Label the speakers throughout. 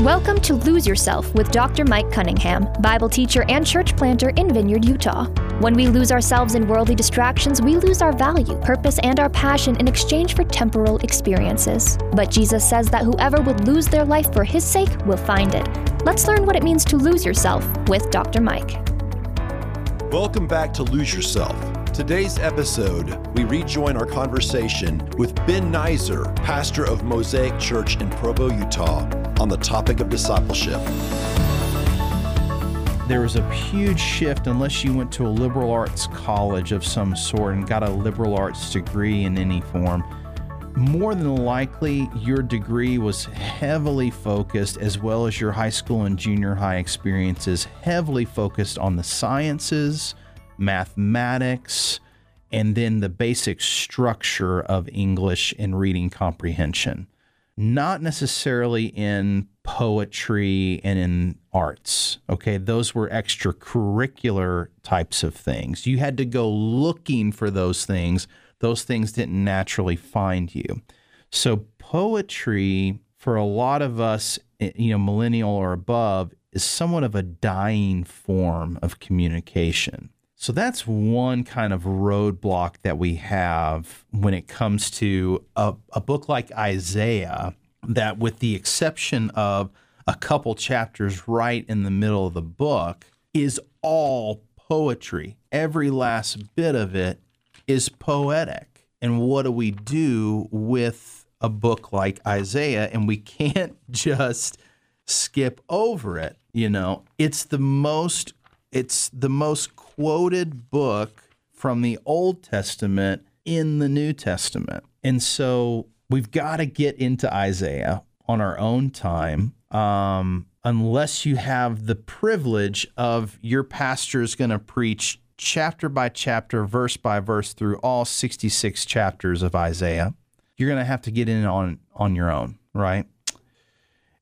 Speaker 1: Welcome to Lose Yourself with Dr. Mike Cunningham, Bible teacher and church planter in Vineyard, Utah. When we lose ourselves in worldly distractions, we lose our value, purpose, and our passion in exchange for temporal experiences. But Jesus says that whoever would lose their life for his sake will find it. Let's learn what it means to lose yourself with Dr. Mike.
Speaker 2: Welcome back to Lose Yourself. Today's episode, we rejoin our conversation with Ben Neiser, pastor of Mosaic Church in Provo, Utah, on the topic of discipleship.
Speaker 3: There was a huge shift unless you went to a liberal arts college of some sort and got a liberal arts degree in any form. More than likely, your degree was heavily focused, as well as your high school and junior high experiences, heavily focused on the sciences, mathematics, and then the basic structure of English and reading comprehension. Not necessarily in poetry and in arts. Okay, those were extracurricular types of things. You had to go looking for those things. Those things didn't naturally find you. So, poetry for a lot of us, eh, you know, millennial or above, is somewhat of a dying form of communication. So that's one kind of roadblock that we have when it comes to a, a, book like Isaiah, that with the exception of a couple chapters right in the middle of the book, is all poetry. Every last bit of it is poetic. And what do we do with a book like Isaiah? And we can't just skip over it. You know, it's the most it's the most quoted book from the Old Testament in the New Testament. And so we've got to get into Isaiah on our own time. Um, unless you have the privilege of your pastor is going to preach chapter by chapter, verse by verse through all 66 chapters of Isaiah, you're going to have to get in on on your own, right?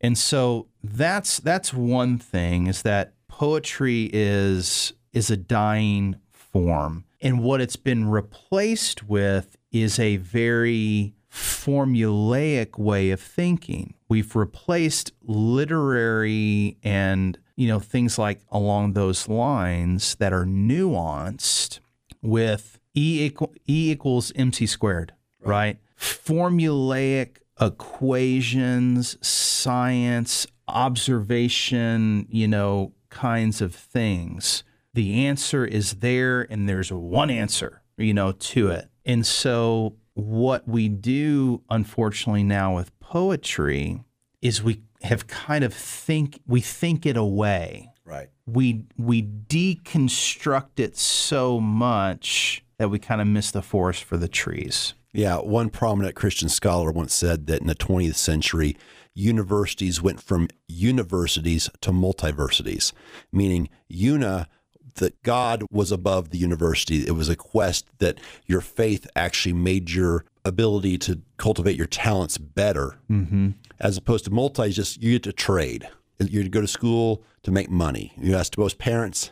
Speaker 3: And so that's that's one thing is that poetry is is a dying form. And what it's been replaced with is a very formulaic way of thinking. We've replaced literary and, you know, things like along those lines that are nuanced with E, equal, e equals MC squared, right? right? Formulaic equations, science, observation, you know, kinds of things. The answer is there, and there's one answer, you know, to it. And so, what we do, unfortunately, now with poetry is we have kind of think we think it away.
Speaker 2: Right.
Speaker 3: We we deconstruct it so much that we kind of miss the forest for the trees.
Speaker 2: Yeah, one prominent Christian scholar once said that in the 20th century, universities went from universities to multiversities, meaning una that God was above the university. It was a quest that your faith actually made your ability to cultivate your talents better, mm-hmm. as opposed to multi. Just you get to trade. You go to school to make money. You ask most parents,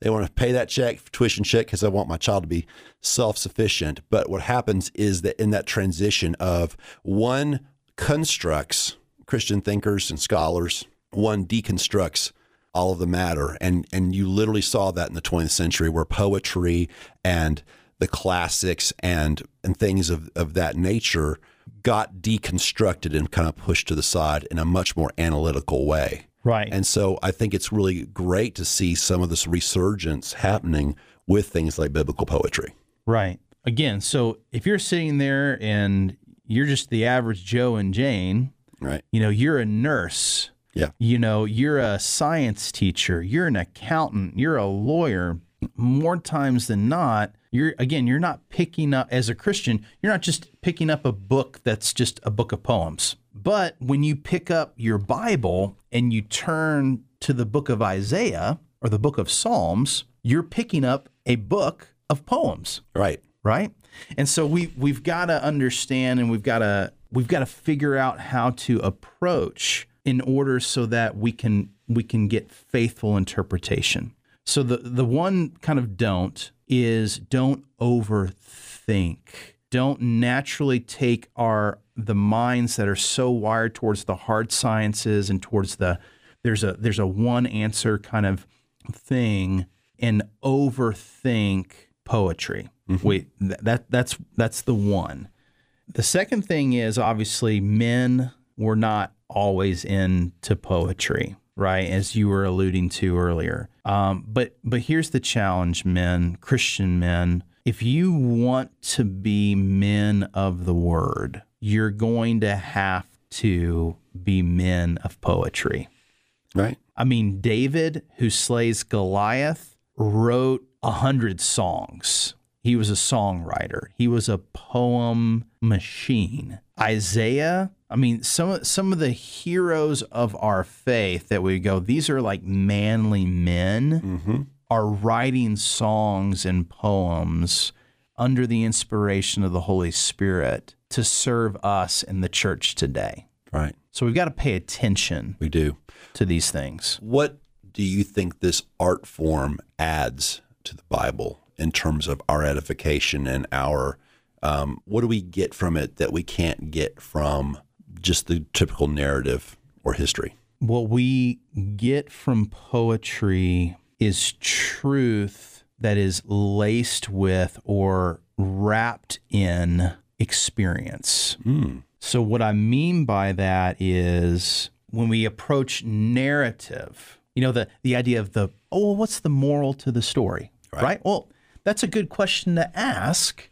Speaker 2: they want to pay that check, tuition check, because I want my child to be self sufficient. But what happens is that in that transition of one constructs Christian thinkers and scholars, one deconstructs all of the matter. And, and you literally saw that in the 20th century where poetry and the classics and, and things of, of that nature got deconstructed and kind of pushed to the side in a much more analytical way.
Speaker 3: Right.
Speaker 2: And so I think it's really great to see some of this resurgence happening with things like biblical poetry.
Speaker 3: Right. Again, so if you're sitting there and you're just the average Joe and Jane,
Speaker 2: right.
Speaker 3: You know, you're a nurse.
Speaker 2: Yeah.
Speaker 3: You know, you're a science teacher, you're an accountant, you're a lawyer. More times than not, you're again, you're not picking up as a Christian, you're not just picking up a book that's just a book of poems. But when you pick up your Bible and you turn to the book of Isaiah or the book of Psalms, you're picking up a book of poems.
Speaker 2: Right.
Speaker 3: Right? And so we we've got to understand and we've got to we've got to figure out how to approach in order so that we can we can get faithful interpretation. So the the one kind of don't is don't overthink. Don't naturally take our the minds that are so wired towards the hard sciences and towards the there's a there's a one answer kind of thing and overthink poetry. Wait, th- that that's that's the one. The second thing is obviously men were not always into poetry, right? As you were alluding to earlier. Um, but but here's the challenge, men, Christian men. If you want to be men of the word, you're going to have to be men of poetry.
Speaker 2: Right.
Speaker 3: I mean, David, who slays Goliath, wrote a hundred songs. He was a songwriter. He was a poem machine. Isaiah, I mean, some some of the heroes of our faith that we go, these are like manly men, mm-hmm. are writing songs and poems under the inspiration of the Holy Spirit to serve us in the church today.
Speaker 2: Right.
Speaker 3: So we've got to pay attention
Speaker 2: We do.
Speaker 3: to these things.
Speaker 2: What do you think this art form adds to the Bible in terms of our edification and our um, what do we get from it that we can't get from just the typical narrative or history?
Speaker 3: What we get from poetry is truth that is laced with or wrapped in experience. Hmm. So, what I mean by that is when we approach narrative, you know, the, the idea of the, oh, well, what's the moral to the story? Right. Well, that's a good question to ask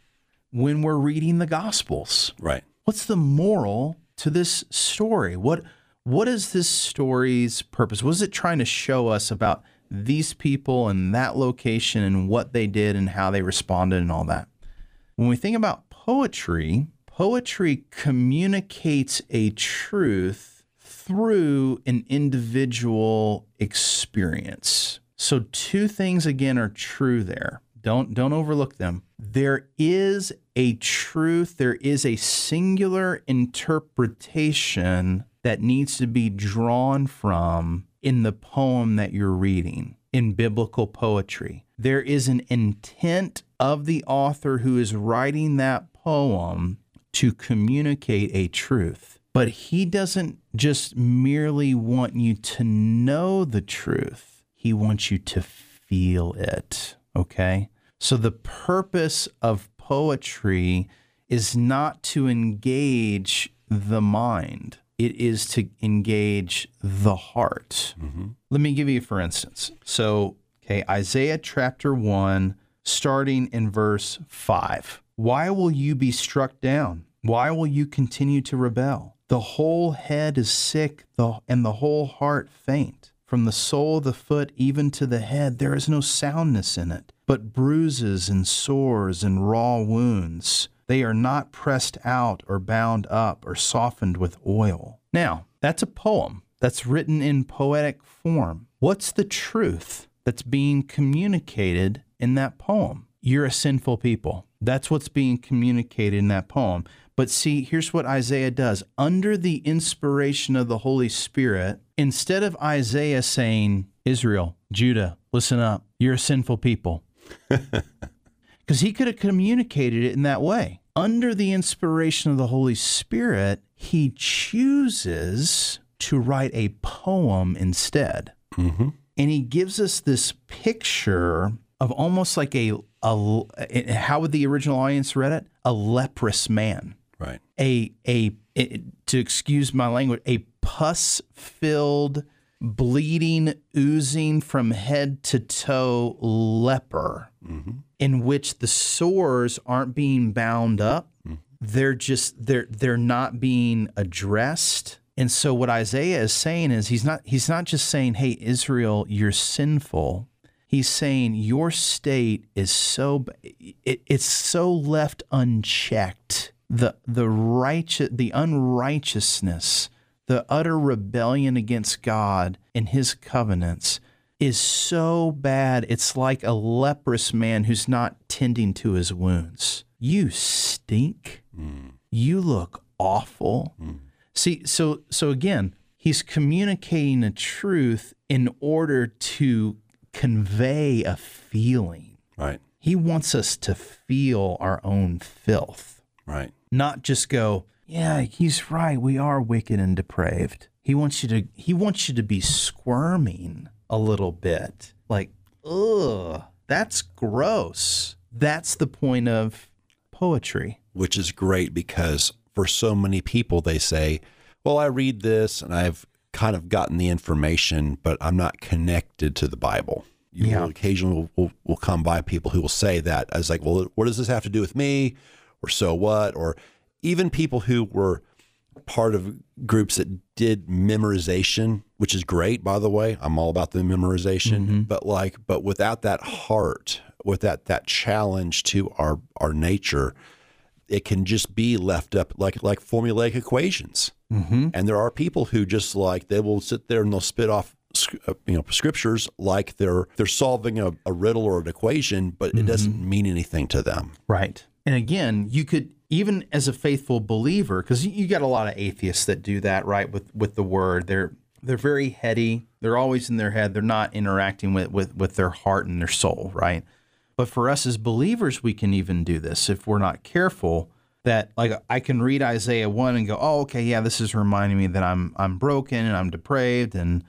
Speaker 3: when we're reading the Gospels
Speaker 2: Right.
Speaker 3: what's the moral to this story? What what is this story's purpose? What is it trying to show us about these people and that location and what they did and how they responded and all that? When we think about poetry, poetry communicates a truth through an individual experience. So two things again are true there. Don't don't overlook them. There is a truth, there is a singular interpretation that needs to be drawn from in the poem that you're reading in biblical poetry. There is an intent of the author who is writing that poem to communicate a truth. But he doesn't just merely want you to know the truth, he wants you to feel it. Okay? So the purpose of poetry is not to engage the mind, it is to engage the heart. Mm-hmm. Let me give you, for instance. So, okay, Isaiah chapter 1, starting in verse 5. Why will you be struck down? Why will you continue to rebel? The whole head is sick, and the whole heart faint. From the sole of the foot even to the head, there is no soundness in it, but bruises and sores and raw wounds. They are not pressed out or bound up or softened with oil. Now, that's a poem that's written in poetic form. What's the truth that's being communicated in that poem? You're a sinful people. That's what's being communicated in that poem. But see, here's what Isaiah does. Under the inspiration of the Holy Spirit, instead of Isaiah saying, Israel, Judah, listen up, you're a sinful people. Because he could have communicated it in that way. Under the inspiration of the Holy Spirit, he chooses to write a poem instead.
Speaker 2: Mm-hmm.
Speaker 3: And he gives us this picture of almost like a, a eh, eh, how would the original audience read it? A leprous man
Speaker 2: Right.
Speaker 3: a a it- to excuse my language, a pus filled, bleeding, oozing from head to toe leper, mm-hmm. in which the sores aren't being bound up. Mm-hmm. They're just they're they're not being addressed. And so what Isaiah is saying is he's not he's not just saying, "Hey Israel, you're sinful." He's saying your state is so it, it's so left unchecked. The the righteous the unrighteousness, the utter rebellion against God and his covenants is so bad it's like a leprous man who's not tending to his wounds. You stink. Mm. You look awful. Mm. See, so so again, he's communicating a truth in order to convey a feeling.
Speaker 2: Right.
Speaker 3: He wants us to feel our own filth,
Speaker 2: Right.
Speaker 3: not just go, Yeah, he's right. We are wicked and depraved. He wants you to he wants you to be squirming a little bit. Like, ugh, that's gross. That's the point of poetry.
Speaker 2: Which is great because for so many people, they say, well, I read this and I've kind of gotten the information, but I'm not connected to the Bible. You
Speaker 3: Yeah.
Speaker 2: will occasionally will, will, come by people who will say that as like, well, what does this have to do with me? Or so what? Or even people who were part of groups that did memorization, which is great, by the way. I'm all about the memorization, mm-hmm. but like, but without that heart, without that challenge to our our nature, it can just be left up like like formulaic equations.
Speaker 3: Mm-hmm.
Speaker 2: And there are people who just like they will sit there and they'll spit off uh, you know scriptures like they're they're solving a, a riddle or an equation, but it doesn't mean anything to them.
Speaker 3: Right. And again, you could even as a faithful believer, because you got a lot of atheists that do that, right? With with the word, they're they're very heady. They're always in their head. They're not interacting with with with their heart and their soul, right? But for us as believers, we can even do this if we're not careful. That like I can read Isaiah one and go, oh, okay, yeah, this is reminding me that I'm I'm broken and I'm depraved and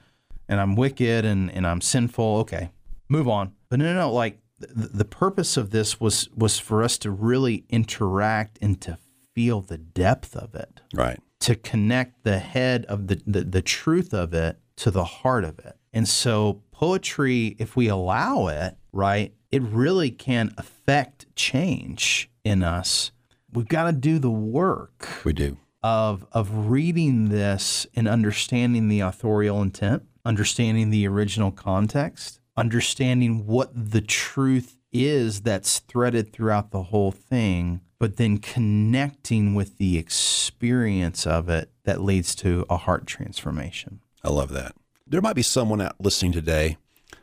Speaker 3: and I'm wicked and and I'm sinful. Okay, move on. But no, no, no. Like the, the purpose of this was was for us to really interact and to feel the depth of it,
Speaker 2: Right.
Speaker 3: to connect the head of the the, the truth of it to the heart of it. And so poetry, if we allow it, right, it really can affect change in us. We've got to do the work
Speaker 2: We do.
Speaker 3: of of reading this and understanding the authorial intent, understanding the original context, understanding what the truth is that's threaded throughout the whole thing, but then connecting with the experience of it that leads to a heart transformation.
Speaker 2: I love that. There might be someone out listening today.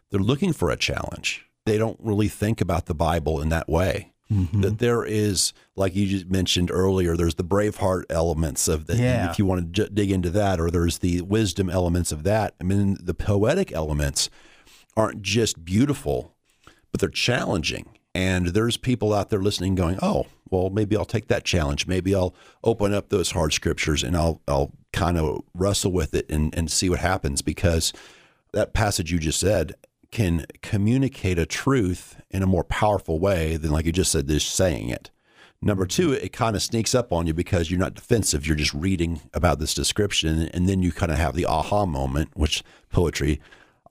Speaker 2: They're looking for a challenge. They don't really think about the Bible in that way. Mm-hmm. That there is, like you just mentioned earlier, there's the Braveheart elements of that.
Speaker 3: Yeah.
Speaker 2: If you want to j- dig into that, or there's the wisdom elements of that. I mean, the poetic elements aren't just beautiful, but they're challenging. And there's people out there listening going, oh, well, maybe I'll take that challenge. Maybe I'll open up those hard scriptures and I'll, I'll kind of wrestle with it and, and see what happens because that passage you just said can communicate a truth in a more powerful way than, like you just said, just saying it. Number two, it kind of sneaks up on you because you're not defensive. You're just reading about this description, and then you kind of have the aha moment, which poetry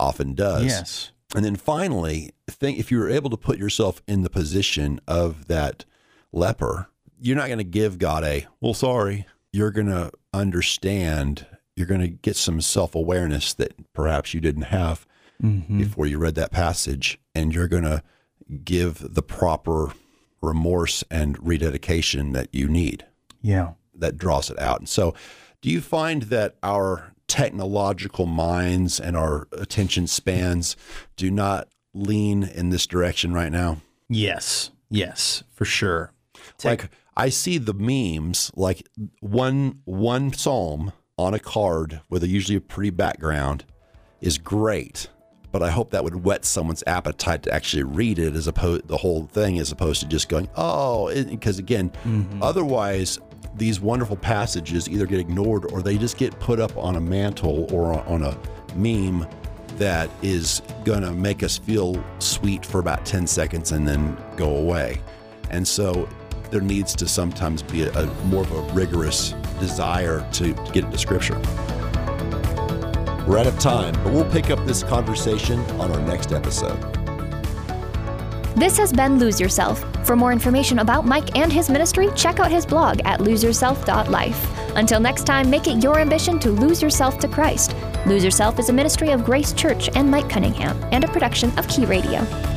Speaker 2: often does.
Speaker 3: Yes.
Speaker 2: And then finally, think if you're able to put yourself in the position of that leper, you're not going to give God a, well, sorry. You're going to understand, you're going to get some self awareness that perhaps you didn't have Mm-hmm. before you read that passage. And you're going to give the proper remorse and rededication that you need
Speaker 3: Yeah.
Speaker 2: that draws it out. And so, do you find that our technological minds and our attention spans do not lean in this direction right now?
Speaker 3: Yes. Yes, for sure.
Speaker 2: like I see the memes like one one psalm on a card with a usually a pretty background is great, but I hope that would whet someone's appetite to actually read it as opposed the whole thing as opposed to just going oh because again mm-hmm. otherwise these wonderful passages either get ignored or they just get put up on a mantle or on a meme that is going to make us feel sweet for about 10 seconds and then go away. And so there needs to sometimes be a, a more of a rigorous desire to, to get into scripture. We're out of time, but we'll pick up this conversation on our next episode.
Speaker 1: This has been Lose Yourself. For more information about Mike and his ministry, check out his blog at loseyourself.life. Until next time, make it your ambition to lose yourself to Christ. Lose Yourself is a ministry of Grace Church and Mike Cunningham, and a production of Key Radio.